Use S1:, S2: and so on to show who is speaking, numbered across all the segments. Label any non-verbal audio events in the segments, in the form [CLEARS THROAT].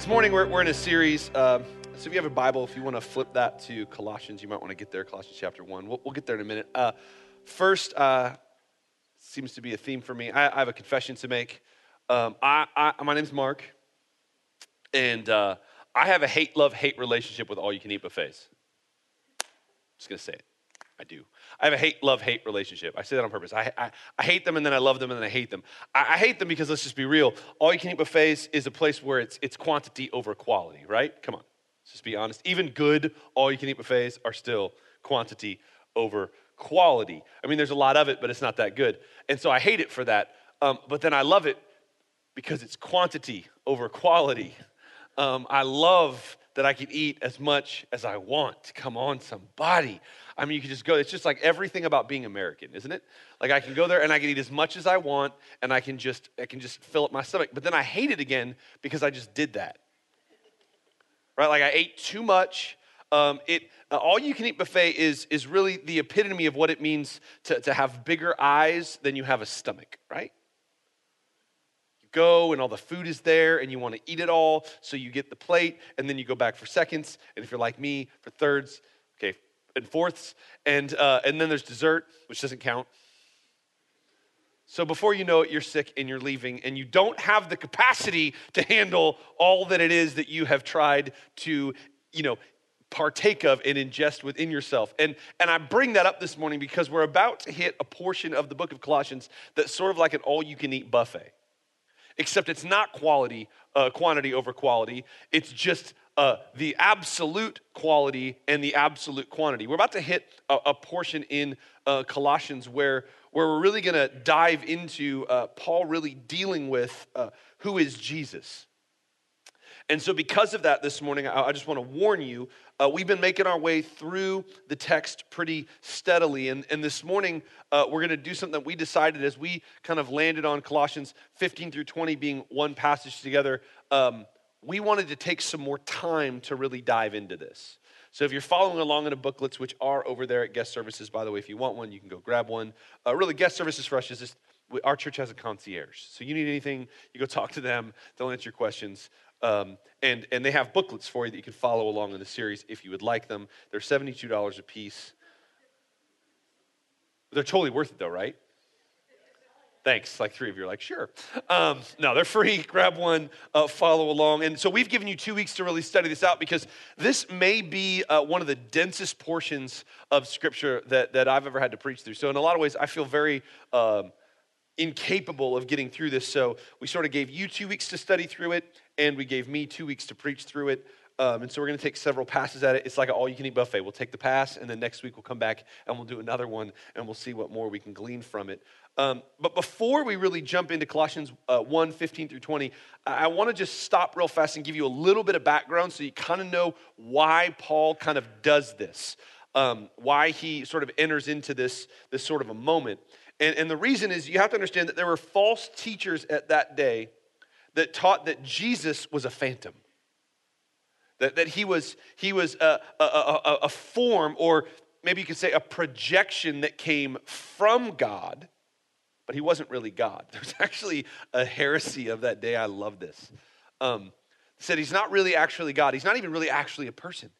S1: This morning we're, we're in a series. Uh, so if you have a Bible, if you want to flip that to Colossians, you might want to get there, Colossians chapter 1. We'll, we'll get there in a minute. Uh, first, uh, seems to be a theme for me. I, I have a confession to make. Um, I, I, my name's Mark, and uh, I have a hate love hate relationship with all you can eat buffets. Just going to say it. I do. I have a hate love hate relationship. I say that on purpose. I, I, I, hate them and then I love them and then I hate them. I, I hate them because let's just be real. All you can eat buffets is a place where it's, it's quantity over quality, right? Come on, let's just be honest. Even good all you can eat buffets are still quantity over quality. I mean, there's a lot of it, but it's not that good. And so I hate it for that. Um, but then I love it because it's quantity over quality. Um, I love that I can eat as much as I want. Come on, somebody. I mean, you can just go, it's just like everything about being American, isn't it? Like I can go there and I can eat as much as I want and I can just I can just fill up my stomach. But then I hate it again because I just did that. Right? Like I ate too much. Um, it uh, all you can eat buffet is is really the epitome of what it means to, to have bigger eyes than you have a stomach, right? You go and all the food is there and you want to eat it all. So you get the plate and then you go back for seconds. And if you're like me, for thirds, okay, and fourths. And, uh, and then there's dessert, which doesn't count. So before you know it, you're sick and you're leaving, and you don't have the capacity to handle all that it is that you have tried to, you know, partake of and ingest within yourself. And, and I bring that up this morning because we're about to hit a portion of the book of Colossians that's sort of like an all you can eat buffet except it's not quality, uh, quantity over quality. It's just uh, the absolute quality and the absolute quantity. We're about to hit a, a portion in uh, Colossians where, where we're really going to dive into uh, Paul really dealing with uh, who is Jesus. And so, because of that, this morning, I, I just want to warn you uh, we've been making our way through the text pretty steadily. And, and this morning, uh, we're going to do something that we decided as we kind of landed on Colossians 15 through 20 being one passage together. Um, we wanted to take some more time to really dive into this. So if you're following along in the booklets, which are over there at guest services, by the way, if you want one, you can go grab one. Uh, really, guest services for us is just our church has a concierge. So you need anything, you go [LAUGHS] talk to them. They'll answer your questions. Um, and, and they have booklets for you that you can follow along in the series if you would like them. They're $72 a piece. They're totally worth it, though, right? Thanks. Like three of you are like, sure. Um, no, they're free. [LAUGHS] Grab one, uh, follow along. And so we've given you two weeks to really study this out because this may be uh, one of the densest portions of Scripture that, that I've ever had to preach through. So, in a lot of ways, I feel very um, incapable of getting through this. So, we sort of gave you two weeks to study through it and we gave me two weeks to preach through it. Um, and so we're going to take several passes at it. It's like an all you can eat buffet. We'll take the pass, and then next week we'll come back and we'll do another one, and we'll see what more we can glean from it. Um, but before we really jump into Colossians uh, 1 15 through 20, I, want to just stop real fast and give you a little bit of background so you kind of know why Paul kind of does this, um, why he sort of enters into this, this sort of a moment. And, and the reason is you have to understand that there were false teachers at that day that taught that Jesus was a phantom. That, that he was, he was a, a, a, a form, or maybe you could say a projection that came from God, but he wasn't really God. [LAUGHS] There's actually a heresy of that day. I love this. Um, said he's not really actually God. He's not even really actually a person.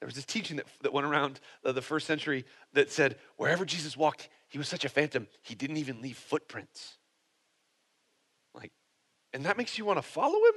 S1: There was this teaching that, that went around the first century that said wherever Jesus walked, he was such a phantom, he didn't even leave footprints Like, and that makes you want to follow him?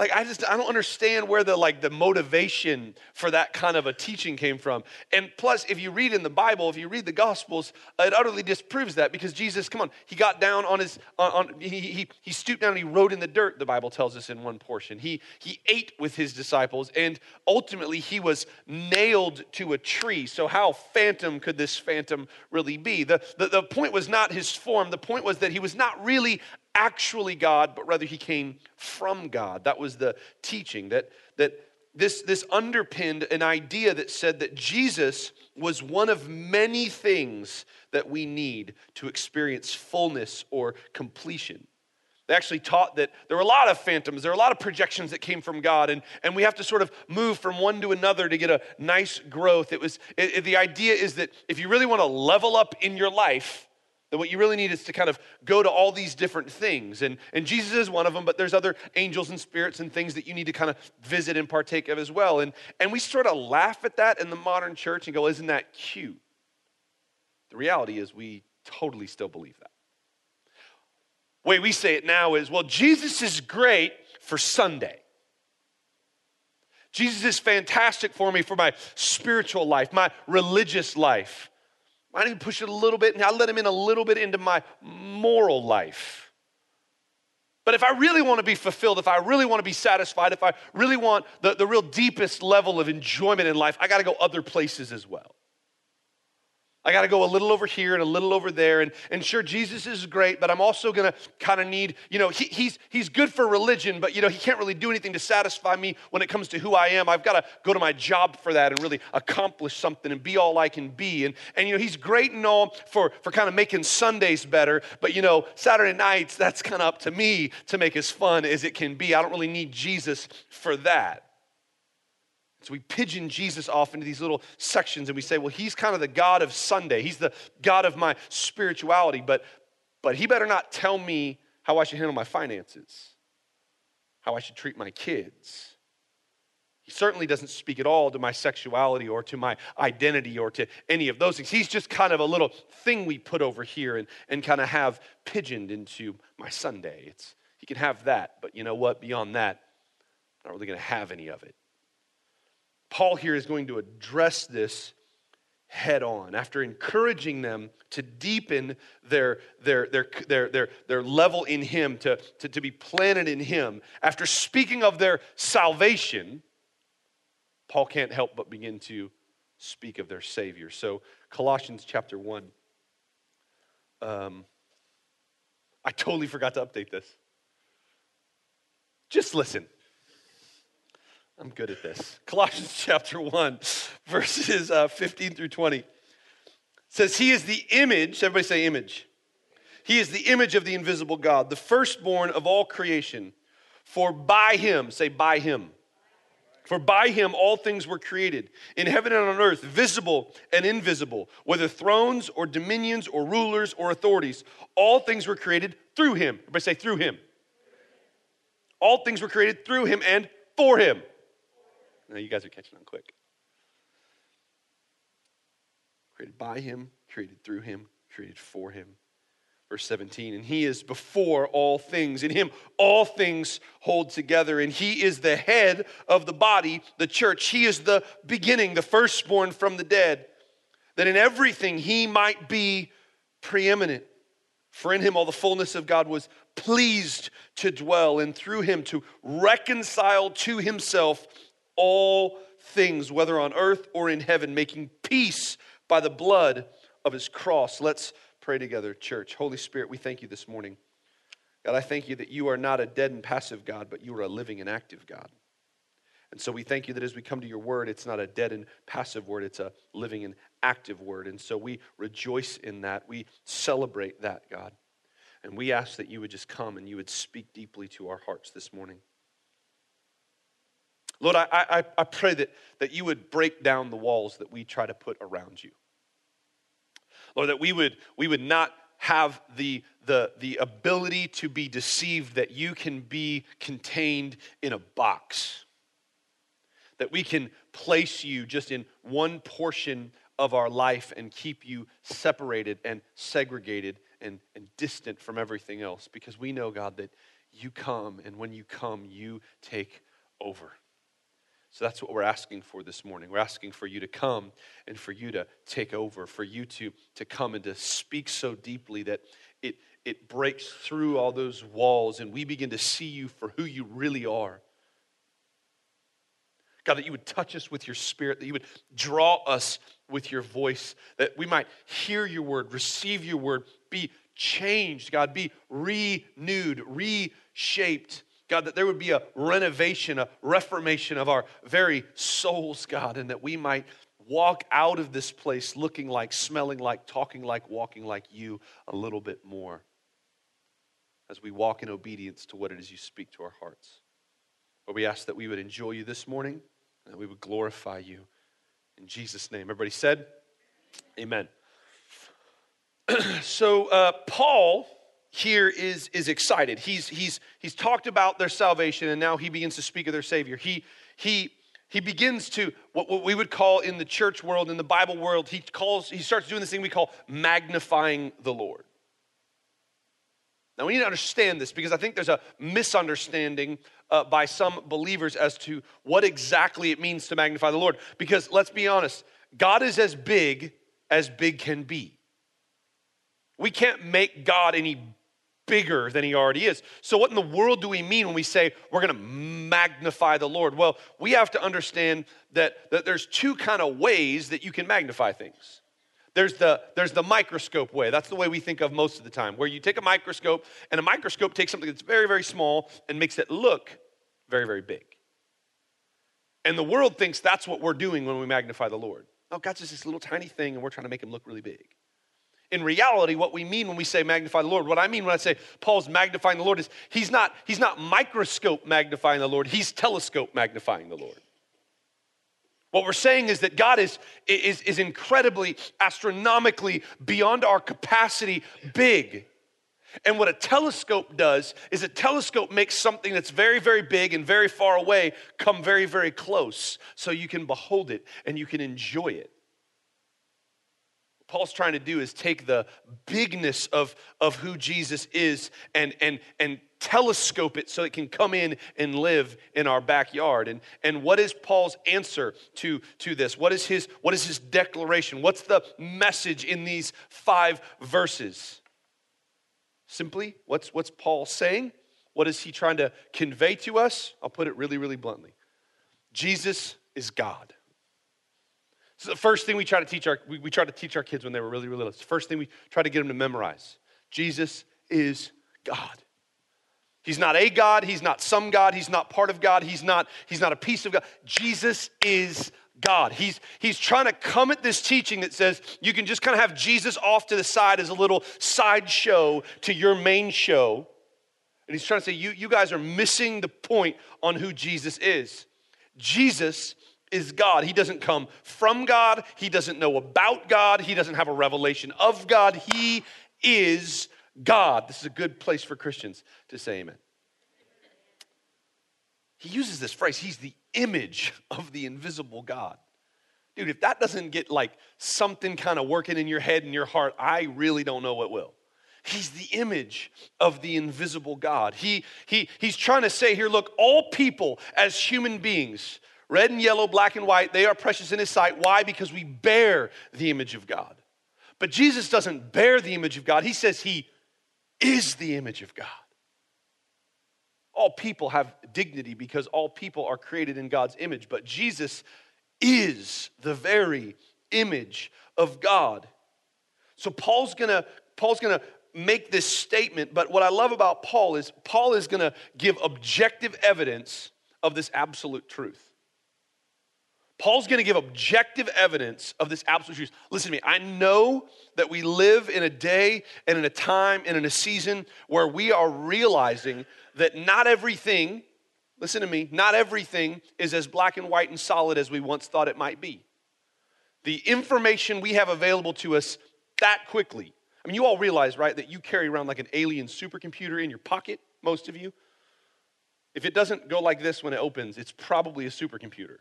S1: Like I just I don't understand where the like the motivation for that kind of a teaching came from. And plus, if you read in the Bible, if you read the Gospels, it utterly disproves that because Jesus, come on, he got down on his on, on he, he he stooped down and he wrote in the dirt. The Bible tells us in one portion. He he ate with his disciples, and ultimately he was nailed to a tree. So how phantom could this phantom really be? The the, the point was not his form. The point was that he was not really actually God, but rather he came from God. That was the teaching that, that this, this underpinned an idea that said that Jesus was one of many things that we need to experience fullness or completion. They actually taught that there were a lot of phantoms, there were a lot of projections that came from God, and, and we have to sort of move from one to another to get a nice growth. It was it, it, the idea is that if you really want to level up in your life, What you really need is to kind of go to all these different things. And, and Jesus is one of them, but there's other angels and spirits and things that you need to kind of visit and partake of as well. And, and we sort of laugh at that in the modern church and go, isn't that cute? The reality is, we totally still believe that. way we say it now is, well, Jesus is great for Sunday. Jesus is fantastic for me for my spiritual life, my religious life. I need to push it a little bit, and I let him in a little bit into my moral life. But if I really want to be fulfilled, if I really want to be satisfied, if I really want the, the real deepest level of enjoyment in life, I got to go other places as well. I got to go a little over here and a little over there. And, and sure, Jesus is great, but I'm also going to kind of need, you know, he, he's, he's good for religion, but, you know, he can't really do anything to satisfy me when it comes to who I am. I've got to go to my job for that and really accomplish something and be all I can be. And, and you know, he's great and all for, for kind of making Sundays better, but, you know, Saturday nights, that's kind of up to me to make as fun as it can be. I don't really need Jesus for that. So we pigeon Jesus off into these little sections and we say, well, he's kind of the God of Sunday. He's the God of my spirituality, but, but he better not tell me how I should handle my finances, how I should treat my kids. He certainly doesn't speak at all to my sexuality or to my identity or to any of those things. He's just kind of a little thing we put over here and, and kind of have pigeoned into my Sunday. It's, he can have that, but you know what? Beyond that, I'm not really going to have any of it. Paul here is going to address this head on. After encouraging them to deepen their, their, their, their, their, their level in him to, to, to be planted in him after speaking of their salvation paul can't help but begin to speak of their savior. So colossians chapter 1 um, i totally forgot to update this. Just listen I'm good at this. Colossians [LAUGHS] chapter 1, verses uh, 15 through 20 says, He is the image, everybody say image. He is the image of the invisible God, the firstborn of all creation. For by him, say by him. For by him all things were created, in heaven and on earth, visible and invisible, whether thrones or dominions or rulers or authorities. All things were created through him. Everybody say through him. All things were created through him and for him. Now you guys are catching on quick. Created by him, created through him, created for him. Verse 17, and he is before all things. In him, all things hold together. And he is the head of the body, the church. He is the beginning, the firstborn from the dead, that in everything he might be preeminent. For in him all the fullness of God was pleased to dwell, and through him to reconcile to himself all things, whether on earth or in heaven, making peace by the blood of his cross. Let's pray together, church. Holy Spirit, we thank you this morning. God, I thank you that you are not a dead and passive God, but you are a living and active God. And so we thank you that as we come to your word, it's not a dead and passive word, it's a living and active word. And so we rejoice in that. We celebrate that, God. And we ask that you would just come and you would speak deeply to our hearts this morning. Lord, I, I, I pray that, that you would break down the walls that we try to put around you. Lord, that we would, we would not have the, the, the ability to be deceived that you can be contained in a box. That we can place you just in one portion of our life and keep you separated and segregated and, and distant from everything else. Because we know, God, that you come, and when you come, you take over. So that's what we're asking for this morning. We're asking for you to come and for you to take over, for you to, to come and to speak so deeply that it, it breaks through all those walls and we begin to see you for who you really are. God, that you would touch us with your spirit, that you would draw us with your voice, that we might hear your word, receive your word, be changed, God, be renewed, reshaped God, that there would be a renovation, a reformation of our very souls, God, and that we might walk out of this place looking like, smelling like, talking like, walking like you a little bit more as we walk in obedience to what it is you speak to our hearts. Lord, we ask that we would enjoy you this morning and that we would glorify you. In Jesus' name. Everybody said, Amen. [CLEARS THROAT] so uh, Paul here is, is excited. He's, he's, he's talked about their salvation and now he begins to speak of their Savior. He, he, he begins to, what, what we would call in the church world, in the Bible world, he calls, he starts doing this thing we call magnifying the Lord. Now, we need to understand this because I think there's a misunderstanding uh, by some believers as to what exactly it means to magnify the Lord. Because let's be honest, God is as big as big can be. We can't make God any bigger than he already is. So, what in the world do we mean when we say we're going to magnify the Lord? Well, we have to understand that, that there's two kind of ways that you can magnify things. There's the, there's the microscope way. That's the way we think of most of the time, where you take a microscope, and a microscope takes something that's very, very small and makes it look very, very big. And the world thinks that's what we're doing when we magnify the Lord. Oh, God's just this little tiny thing, and we're trying to make him look really big. In reality, what we mean when we say magnify the Lord, what I mean when I say Paul's magnifying the Lord is he's not, he's not microscope magnifying the Lord, he's telescope magnifying the Lord. What we're saying is that God is, is, is incredibly, astronomically, beyond our capacity, big. And what a telescope does is a telescope makes something that's very, very big and very far away come very, very close so you can behold it and you can enjoy it. Paul's trying to do is take the bigness of, of who Jesus is and, and, and telescope it so it can come in and live in our backyard. And, and what is Paul's answer to, to this? What is, his, what is his declaration? What's the message in these five verses? Simply, what's, what's Paul saying? What is he trying to convey to us? I'll put it really, really bluntly Jesus is God. Is the first thing we try to teach our we, we try to teach our kids when they were really, really little. It's the first thing we try to get them to memorize. Jesus is God. He's not a God, he's not some God, he's not part of God, he's not, he's not a piece of God. Jesus is God. He's, he's trying to come at this teaching that says you can just kind of have Jesus off to the side as a little side show to your main show. And he's trying to say, you, you guys are missing the point on who Jesus is. Jesus is God. He doesn't come from God, he doesn't know about God, he doesn't have a revelation of God. He is God. This is a good place for Christians to say amen. He uses this phrase, he's the image of the invisible God. Dude, if that doesn't get like something kind of working in your head and your heart, I really don't know what will. He's the image of the invisible God. He, he, he's trying to say here look, all people as human beings, red and yellow, black and white, they are precious in His sight. Why? Because we bear the image of God. But Jesus doesn't bear the image of God, He says He is the image of God. All people have dignity because all people are created in God's image, but Jesus is the very image of God. So Paul's gonna Paul's gonna make this statement, but what I love about Paul is Paul is gonna give objective evidence of this absolute truth. Paul's going to give objective evidence of this absolute truth. Listen to me. I know that we live in a day and in a time and in a season where we are realizing that not everything, listen to me, not everything is as black and white and solid as we once thought it might be. The information we have available to us that quickly. I mean, you all realize, right, that you carry around like an alien supercomputer in your pocket, most of you. If it doesn't go like this when it opens, it's probably a supercomputer.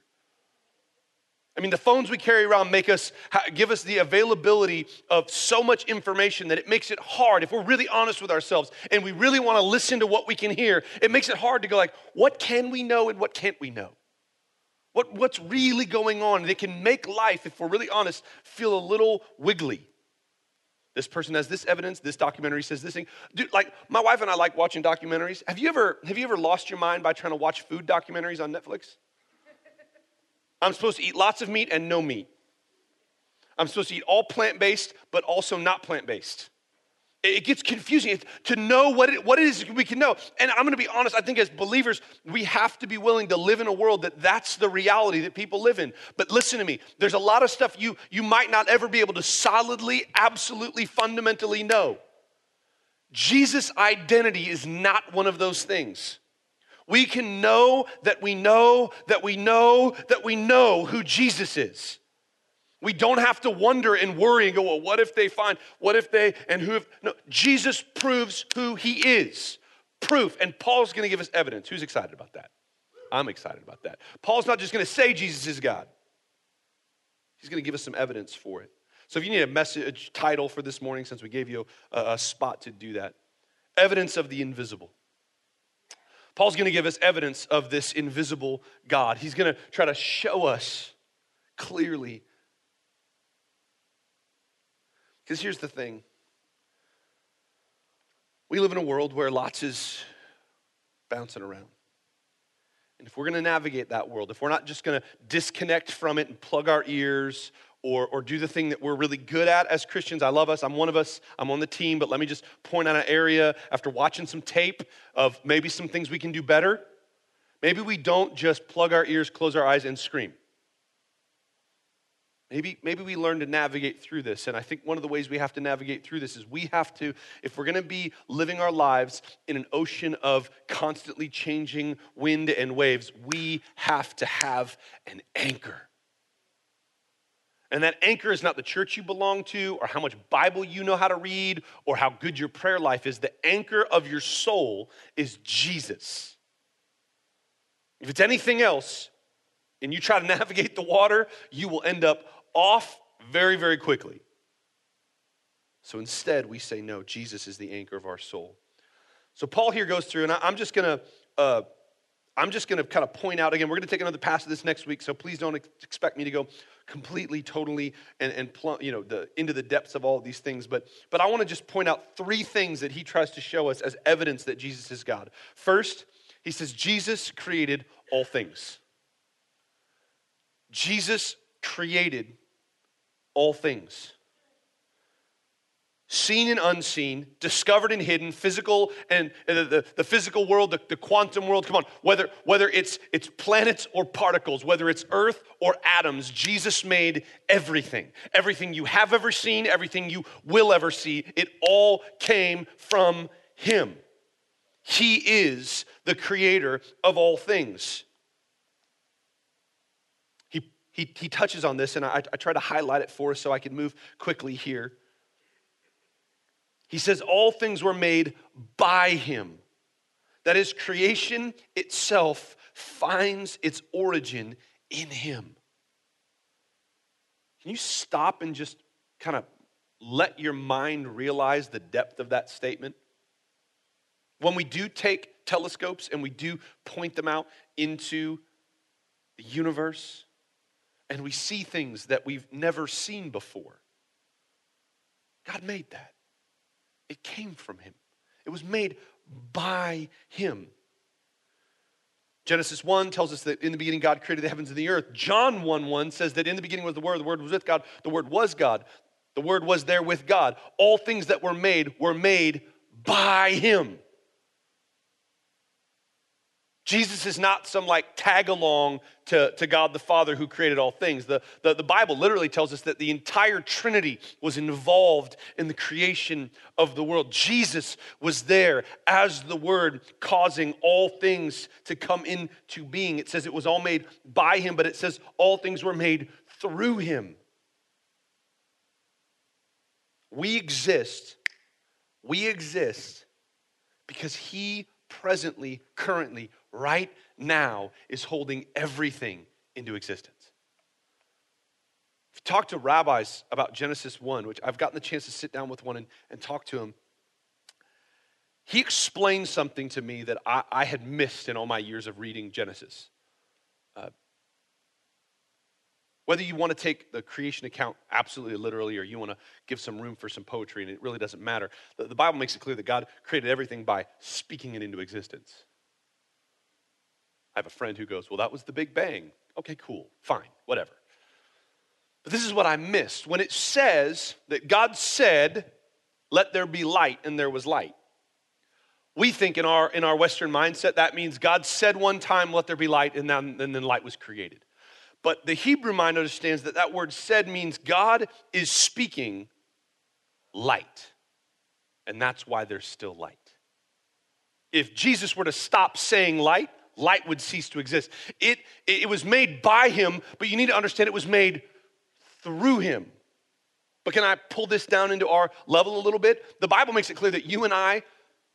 S1: I mean, the phones we carry around make us give us the availability of so much information that it makes it hard. If we're really honest with ourselves and we really want to listen to what we can hear, it makes it hard to go like, what can we know and what can't we know? What, what's really going on? That can make life, if we're really honest, feel a little wiggly. This person has this evidence. This documentary says this thing. Dude, like my wife and I like watching documentaries. Have you ever have you ever lost your mind by trying to watch food documentaries on Netflix? I'm supposed to eat lots of meat and no meat. I'm supposed to eat all plant based, but also not plant based. It gets confusing to know what it, what it is we can know. And I'm going to be honest, I think as believers, we have to be willing to live in a world that that's the reality that people live in. But listen to me, there's a lot of stuff you, you might not ever be able to solidly, absolutely, fundamentally know. Jesus' identity is not one of those things we can know that we know that we know that we know who Jesus is. We don't have to wonder and worry and go, well, what if they find, what if they, and who if, no, Jesus proves who he is. Proof. And Paul's gonna give us evidence. Who's excited about that? I'm excited about that. Paul's not just gonna say Jesus is God, he's gonna give us some evidence for it. So if you need a message title for this morning, since we gave you a, a spot to do that, evidence of the invisible. Paul's gonna give us evidence of this invisible God. He's gonna try to show us clearly because here's the thing we live in a world where lots is bouncing around. And if we're going to navigate that world, if we're not just going to disconnect from it and plug our ears or, or do the thing that we're really good at as Christians, I love us, I'm one of us, I'm on the team, but let me just point out an area after watching some tape of maybe some things we can do better. Maybe we don't just plug our ears, close our eyes, and scream. Maybe, maybe we learn to navigate through this. And I think one of the ways we have to navigate through this is we have to, if we're going to be living our lives in an ocean of constantly changing wind and waves, we have to have an anchor. And that anchor is not the church you belong to or how much Bible you know how to read or how good your prayer life is. The anchor of your soul is Jesus. If it's anything else, and you try to [LAUGHS] navigate the water, you will end up off very, very quickly. So instead, we say, no, Jesus is the anchor of our soul. So Paul here goes through, and I'm just gonna, uh, I'm just gonna kind of point out again. We're gonna take another pass of this next week, so please don't expect me to go completely, totally, and, and you know, the, into the depths of all of these things. But, but I want to just point out three things that he tries to show us as evidence that Jesus is God. First, he says Jesus created all things. Jesus created all things seen and unseen, discovered and hidden, physical and the, the, the, physical world, the, the quantum world. Come on, whether, whether it's, it's planets or particles, whether it's earth or atoms, Jesus made everything. Everything you have ever seen, everything you will ever see, it all came from Him. He is the creator of all things. he, he touches on this, and I, I try to highlight it for us so I can move quickly here. He says, All things were made by him. That is, creation itself finds its origin in him. Can you stop and just kind of let your mind realize the depth of that statement? When we do take telescopes and we do point them out into the universe, and we see things that we've never seen before. God made that. It came from Him, it was made by Him. Genesis 1 tells us that in the beginning God created the heavens and the earth. John 1 1 says that in the beginning was the Word, the Word was with God, the Word was God, the Word was there with God. All things that were made were made by Him. Jesus is not some like tag along to, to God the Father who created all things. The, the, the, Bible literally tells us that the entire Trinity was involved in the creation of the world. Jesus was there as the Word, causing all things to come into being. It says it was all made by Him, but it says all things were made through Him. We exist, we exist because He presently, currently, right now is holding everything into existence. If you talk to rabbis about Genesis 1, which I've gotten the chance to sit down with one and, and talk to him, he explained something to me that I, I had missed in all my years of reading Genesis. Uh, whether you want to take the creation account absolutely literally or you want to give some room for some poetry, and it really doesn't matter. The, the Bible makes it clear that God created everything by speaking it into existence. I have a friend who goes, Well, that was the Big Bang. Okay, cool, fine, whatever. But this is what I missed. When it says that God said, Let there be light, and there was light. We think in our, in our Western mindset that means God said one time, Let there be light, and then, and then light was created. But the Hebrew mind understands that that word said means God is speaking light. And that's why there's still light. If Jesus were to stop saying light, light would cease to exist. It, it was made by him, but you need to understand it was made through him. But can I pull this down into our level a little bit? The Bible makes it clear that you and I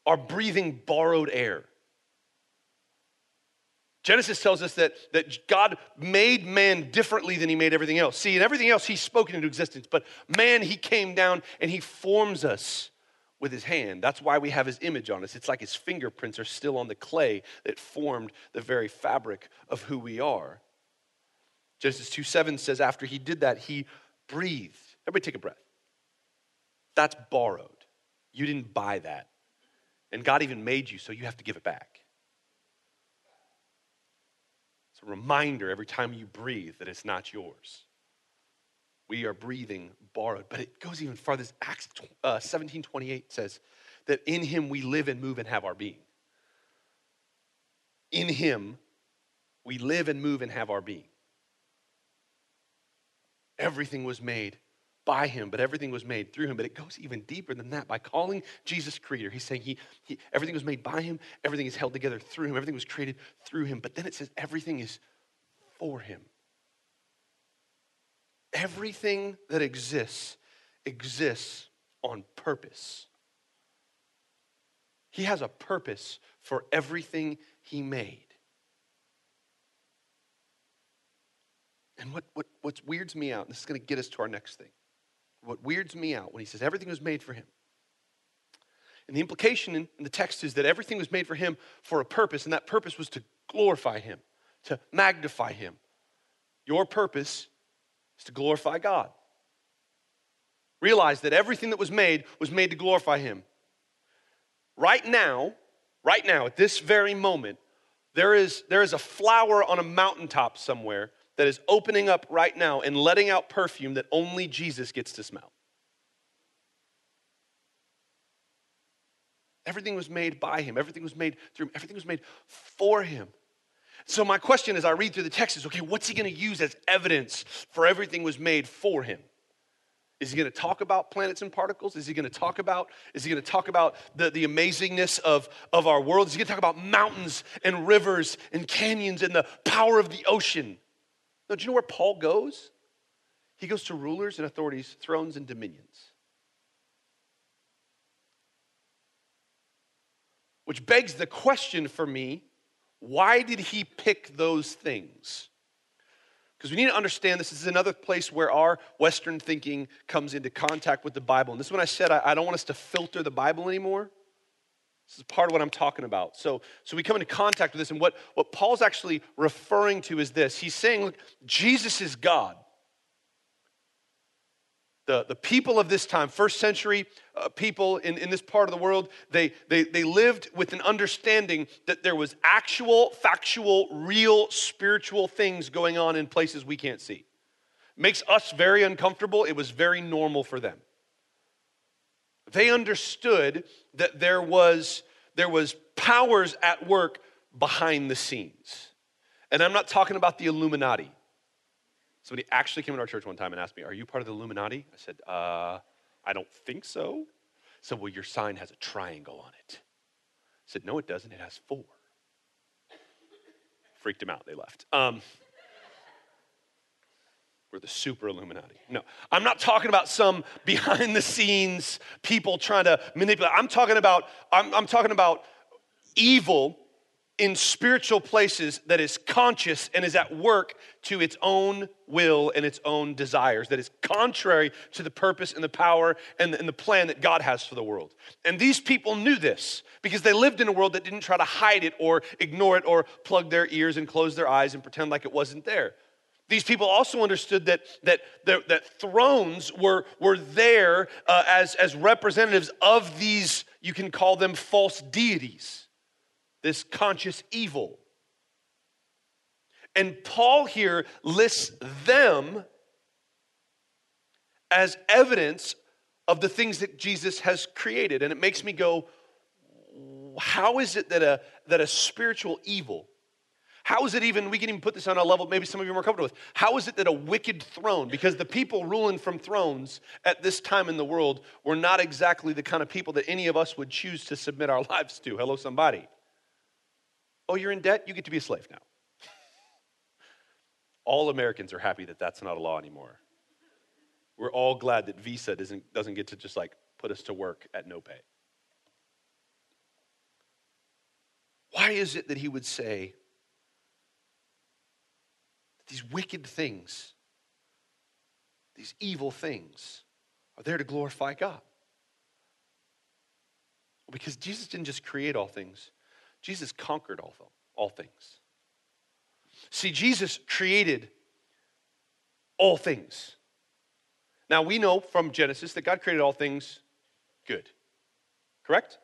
S1: are breathing borrowed air. Genesis tells us that, that God made man differently than he made everything else. See, in everything else, he's spoken into existence, but man, he came down and he forms us with his hand. That's why we have his image on us. It's like his fingerprints are still on the clay that formed the very fabric of who we are. Genesis 2 7 says, after he did that, he breathed. Everybody take a breath. That's borrowed. You didn't buy that. And God even made you, so you have to give it back. It's a reminder every time you breathe that it's not yours. We are breathing borrowed. But it goes even farther. Acts uh, 17 28 says that in him we live and move and have our being. In him we live and move and have our being. Everything was made by him, but everything was made through him. But it goes even deeper than that. By calling Jesus creator, he's saying he, he, everything was made by him, everything is held together through him, everything was created through him. But then it says everything is for him. Everything that exists exists on purpose. He has a purpose for everything he made. And what, what, what weirds me out, this is going to get us to our next thing. What weirds me out when he says everything was made for him. And the implication in, in the text is that everything was made for him for a purpose, and that purpose was to glorify him, to magnify him. Your purpose is to glorify God. Realize that everything that was made was made to glorify him. Right now, right now, at this very moment, there is, there is a flower on a mountaintop somewhere that is opening up right now and letting out perfume that only Jesus gets to smell. Everything was made by him, everything was made through him, everything was made for him. So, my question as I read through the text is okay, what's he going to use as evidence for everything was made for him? Is he going to talk about planets and particles? Is he going to talk about, is he going to talk about the, the amazingness of, of our world? Is he going to talk about mountains and rivers and canyons and the power of the ocean? No, do you know where Paul goes? He goes to rulers and authorities, thrones and dominions. Which begs the question for me why did he pick those things? Because we need to understand this. this is another place where our Western thinking comes into contact with the Bible. And this is when I said I, I don't want us to filter the Bible anymore. This is part of what I'm talking about. So, so we come into contact with this, and what, what Paul's actually referring to is this. He's saying, look, Jesus is God. The, the people of this time, first century uh, people in, in this part of the world, they, they, they lived with an understanding that there was actual, factual, real spiritual things going on in places we can't see. Makes us very uncomfortable. It was very normal for them. They understood that there was, there was powers at work behind the scenes. And I'm not talking about the Illuminati. Somebody actually came to our church one time and asked me, Are you part of the Illuminati? I said, uh, I don't think so. So, well, your sign has a triangle on it. I said, No, it doesn't. It has four. Freaked him out. They left. Um, we're the super Illuminati. No, I'm not talking about some behind the scenes people trying to manipulate. I'm talking about, I'm, I'm talking about evil in spiritual places that is conscious and is at work to its own will and its own desires, that is contrary to the purpose and the power and the, and the, plan that God has for the world. And these people knew this because they lived in a world that didn't try to hide it or ignore it or plug their ears and close their eyes and pretend like it wasn't there. These people also understood that, that, that, that thrones were, were there uh, as, as representatives of these, you can call them false deities this conscious evil. And Paul here lists them as evidence of the things that Jesus has created. And it makes me go, how is it that a, that a spiritual evil, how is it even, we can even put this on a level maybe some of you are more comfortable with, how is it that a wicked throne, because the people ruling from thrones at this time in the world were not exactly the kind of people that any of us would choose to submit our [LAUGHS] lives to. Hello, somebody. Oh, you're in debt? You get to be a slave now. [LAUGHS] All Americans are happy that that's not a law anymore. We're all glad that Visa doesn't, doesn't get to just like put us to work at no pay. Why is it that he would say that these wicked things, these evil things, are there to glorify God? Because Jesus didn't just create all things, Jesus conquered all, all things. See, Jesus created all things. Now, we know from Genesis that God created all things good. Correct?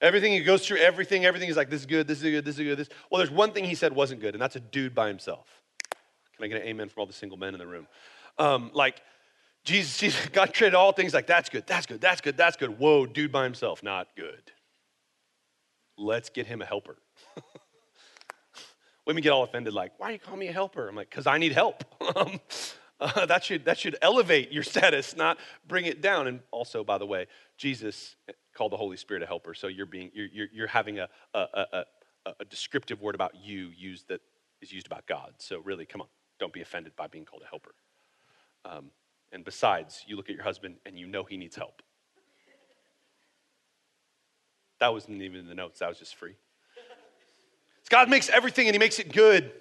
S1: Everything, he goes through everything, everything is like, this is good, this is good, this is good, this. Well, there's one thing he said wasn't good, and that's a dude by himself. Can I get an amen from all the single men in the room? Um, like, Jesus, Jesus, [LAUGHS] God created all things like, that's good, that's good, that's good, that's good. Whoa, dude by himself, not good. Let's get him a helper. [LAUGHS] Women get all offended, like, why do you call me a helper? I'm like, because I need help. [LAUGHS] Um, uh, that, should, that should elevate your [LAUGHS] status, not bring it down. And also, by the way, Jesus called the Holy Spirit a helper. So you're, being, you're, you're, you're having a, a, a, a descriptive word about you used that is used about God. So really, come on, don't be offended by being called a helper. Um, and besides, you look at your husband and you know he needs help. That wasn't even in the notes, that was just free. God makes everything and he makes it good.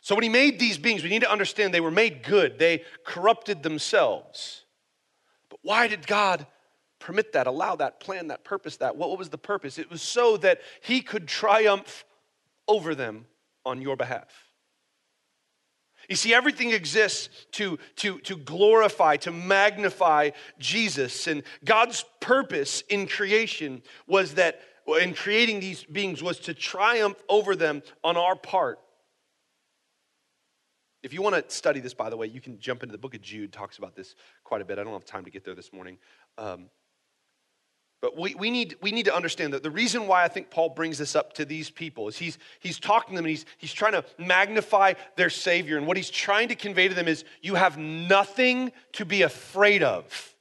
S1: So when he made these beings, we need to understand they were made good. They corrupted themselves. But why did God permit that, allow that, plan that, purpose that? What was the purpose? It was so that he could triumph over them on your behalf. You see, everything exists to, to, to glorify, to magnify Jesus. And God's purpose in creation was that, in creating these beings, was to triumph over them on our part. If you want to study this, by the way, you can jump into the book of Jude, talks about this quite a bit. I don't have time to get there this morning. Um, but we, we, need, we need to understand that the reason why I think Paul brings this up to these people is he's, he's talking to them and he's, he's trying to magnify their Savior. And what he's trying to convey to them is you have nothing to be afraid of.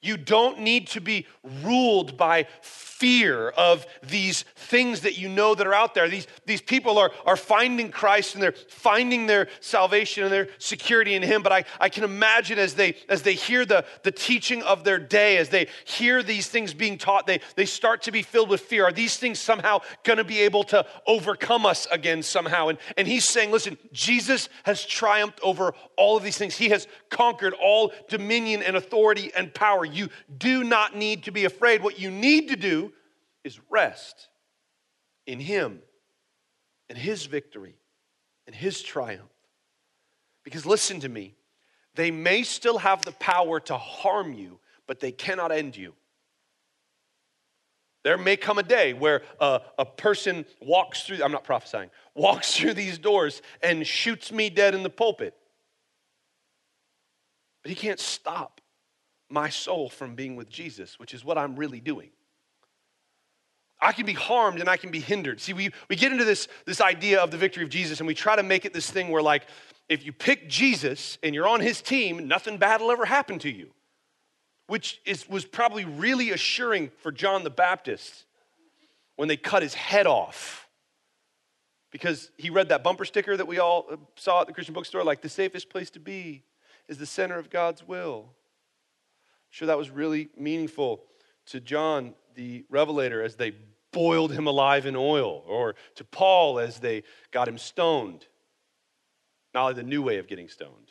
S1: You don't need to be ruled by fear of these things that you know that are out there. These, these people are, are finding Christ and they're finding their salvation and their security in Him. But I, I can imagine as they, as they hear the, the teaching of their day, as they hear these things being taught, they, they start to be filled with fear. Are these things somehow going to be able to overcome us again somehow? And, and He's saying, listen, Jesus has triumphed over all of these things, He has conquered all dominion and authority and power. You do not need to be afraid. What you need to do is rest in Him and His victory and His triumph. Because listen to me, they may still have the power to harm you, but they cannot end you. There may come a day where a, a, person walks through, I'm not prophesying, walks through these doors and shoots me dead in the pulpit. But he can't stop my soul from being with Jesus, which is what I'm really doing. I can be harmed and I can be hindered. See, we, we get into this, this idea of the victory of Jesus and we try to make it this thing where, like, if you pick Jesus and you're on his team, nothing bad will ever happen to you, which is, was probably really assuring for John the Baptist when they cut his head off. Because he read that bumper sticker that we all saw at the Christian bookstore, like, the safest place to be is the center of God's will. Sure that was really meaningful to John the Revelator as they boiled him alive in oil, or to Paul as they got him stoned. Not like the new way of getting stoned.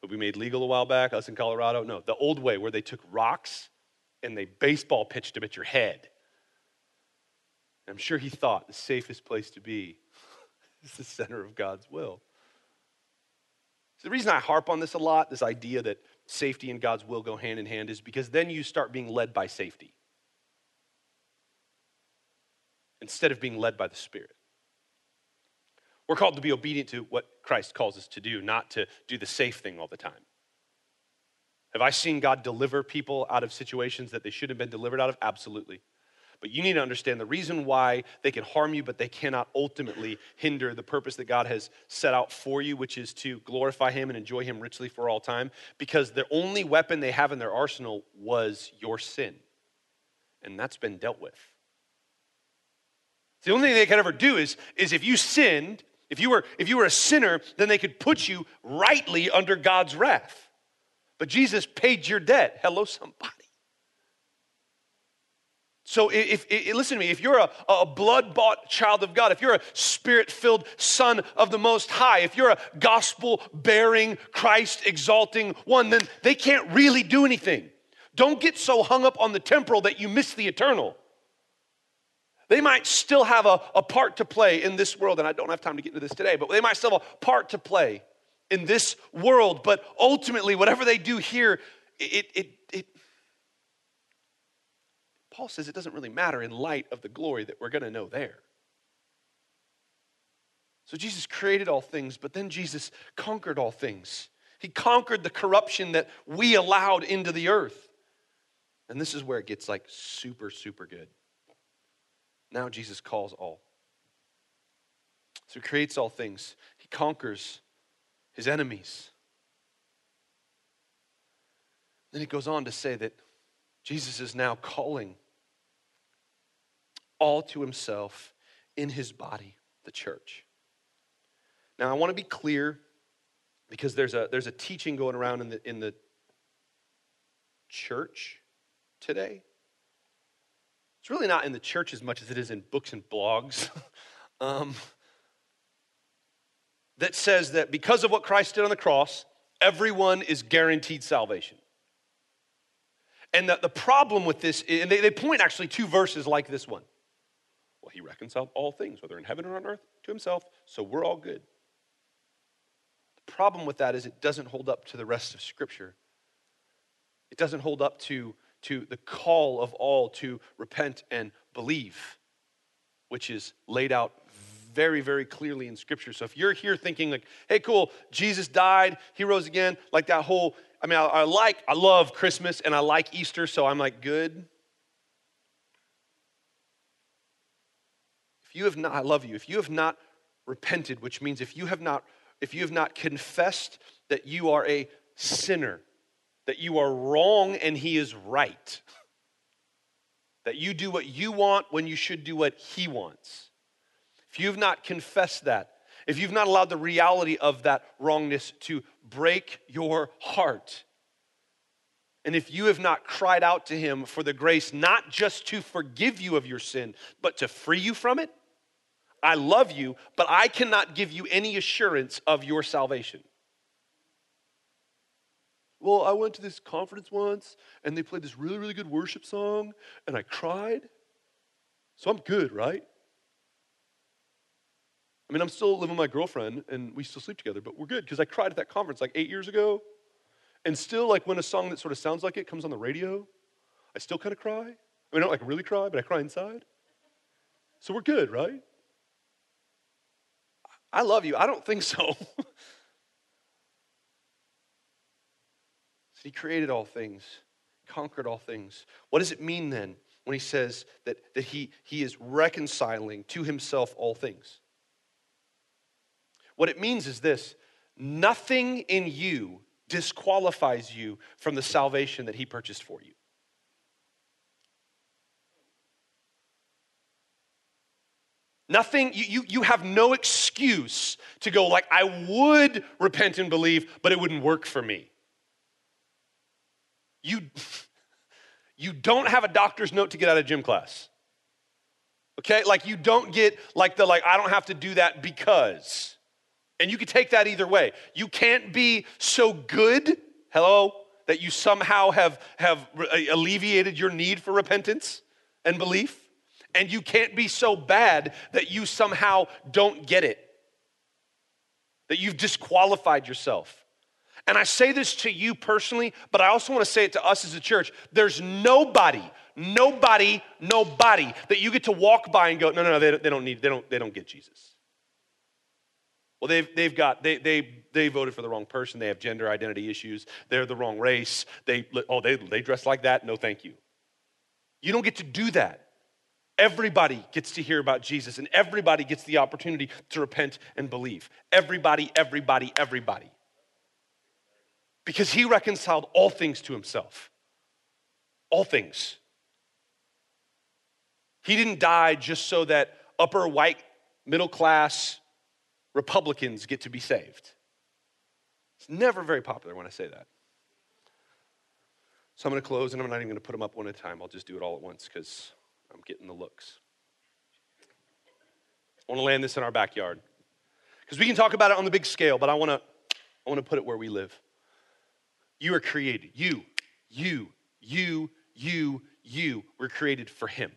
S1: But we made legal a while back, us in Colorado. No, the old way where they took rocks and they baseball pitched them at your head. I'm sure he thought the safest place to be [LAUGHS] is the center of God's will. So the reason I harp on this a lot, this idea that safety and God's will go hand in hand is because then you start being led by safety instead of being led by the Spirit. We're called to be obedient to what Christ calls us to do, not to do the safe thing all the time. Have I seen God deliver people out of situations that they should have been delivered out of? Absolutely. But you need to understand the reason why they can harm you, but they cannot ultimately hinder the purpose that God has set out for you, which is to glorify Him and enjoy Him richly for all time. Because the only weapon they have in their arsenal was your sin. And that's been dealt with. The only thing they could ever do is, is if you sinned, If you were if you were a sinner, then they could put you rightly under God's wrath. But Jesus paid your debt. Hello somebody. So, if, if, listen to me, if you're a, a blood bought child of God, if you're a spirit filled son of the Most High, if you're a gospel bearing, Christ exalting one, then they can't really do anything. Don't get so hung up on the temporal that you miss the eternal. They might still have a, a part to play in this world, and I don't have time to get into this today, but they might still have a part to play in this world. But ultimately, whatever they do here, it, it, it Paul says it doesn't really matter in light of the glory that we're going to know there. So Jesus created all things, but then Jesus conquered all things. He conquered the corruption that we allowed into the earth. And this is where it gets like super, super good. Now Jesus calls all. So he creates all things, he conquers his enemies. Then he goes on to say that Jesus is now calling all to himself in his body, the church. Now, I want to be clear because there's a, there's a teaching going around in the, in the church today. It's really not in the church as much as it is in books and blogs. [LAUGHS] um, that says that because of what Christ did on the cross, everyone is guaranteed salvation. And the, the problem with this, and they, they point actually two verses like this one. He reconciled all things, whether in heaven or on earth, to himself, so we're all good. The problem with that is it doesn't hold up to the rest of Scripture. It doesn't hold up to, to the call of all to repent and believe, which is laid out very, very clearly in Scripture. So if you're here thinking, like, hey, cool, Jesus died, he rose again, like that whole, I mean, I, I like, I love Christmas and I like Easter, so I'm like, good. If you have not, I love you, if you have not repented, which means if you have not, if you have not confessed that you are a sinner, that you are wrong and he is right, that you do what you want when you should do what he wants. If you've not confessed that, if you've not allowed the reality of that wrongness to break your heart, and if you have not cried out to him for the grace not just to forgive you of your sin, but to free you from it, I love you, but I cannot give you any assurance of your salvation. Well, I went to this conference once and they played this really, really good worship song and I cried. So I'm good, right? I mean, I'm still living with my girlfriend and we still sleep together, but we're good because I cried at that conference like eight years ago. And still, like when a song that sort of sounds like it comes on the radio, I still kind of cry. I mean, I don't like really cry, but I cry inside. So we're good, right? I love you. I don't think so. [LAUGHS] he created all things, conquered all things. What does it mean then when he says that, that he, he is reconciling to himself all things? What it means is this nothing in you disqualifies you from the salvation that he purchased for you. Nothing, you, you, you have no excuse to go, like, I would repent and believe, but it wouldn't work for me. You, [LAUGHS] you don't have a doctor's note to get out of gym class. Okay? Like, you don't get, like, the, like, I don't have to do that because. And you could take that either way. You can't be so good, hello, that you somehow have, have uh, alleviated your need for repentance and belief and you can't be so bad that you somehow don't get it, that you've disqualified yourself. And I say this to you personally, but I also want to say it to us as a church. There's nobody, nobody, nobody that you get to walk by and go, no, no, no, they, they don't need, they don't, they don't get Jesus. Well, they've, they've got, they, they, they voted for the wrong person. They have gender identity issues. They're the wrong race. They, oh, they, they dress like that. No, thank you. You don't get to do that. Everybody gets to hear about Jesus and everybody gets the opportunity to repent and believe. Everybody, everybody, everybody. Because he reconciled all things to himself. All things. He didn't die just so that upper white, middle class, Republicans get to be saved. It's never very popular when I say that. So I'm going to close, and I'm not even going to put them up one at a time. I'll just do it all at once because I'm getting the looks. I want to land this in our backyard because we can talk about it on the big scale, but I want to I want to put it where we live. You are created. You, you, you, you, you were created for Him.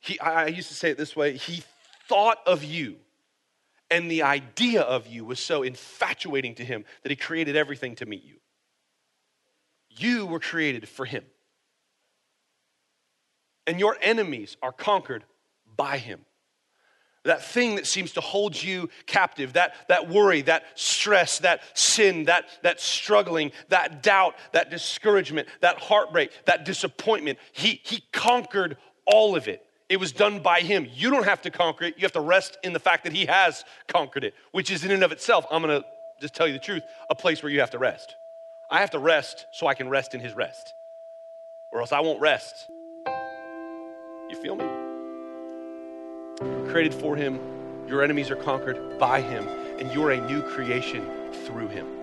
S1: He, I used to say it this way He thought of you, and the idea of you was so infatuating to Him that He created everything to meet you. You were created for Him. And your enemies are conquered by Him that thing that seems to hold you captive, that, that worry, that stress, that sin, that, that struggling, that doubt, that discouragement, that heartbreak, that disappointment. He, he conquered all of it. It was done by him. You don't have to conquer it. You have to rest in the fact that he has conquered it, which is in and of itself, I'm gonna just tell you the truth, a place where you have to rest. I have to rest so I can rest in his rest, or else I won't rest. You feel me? You're created for him. Your enemies are conquered by him, and you're a new creation through him.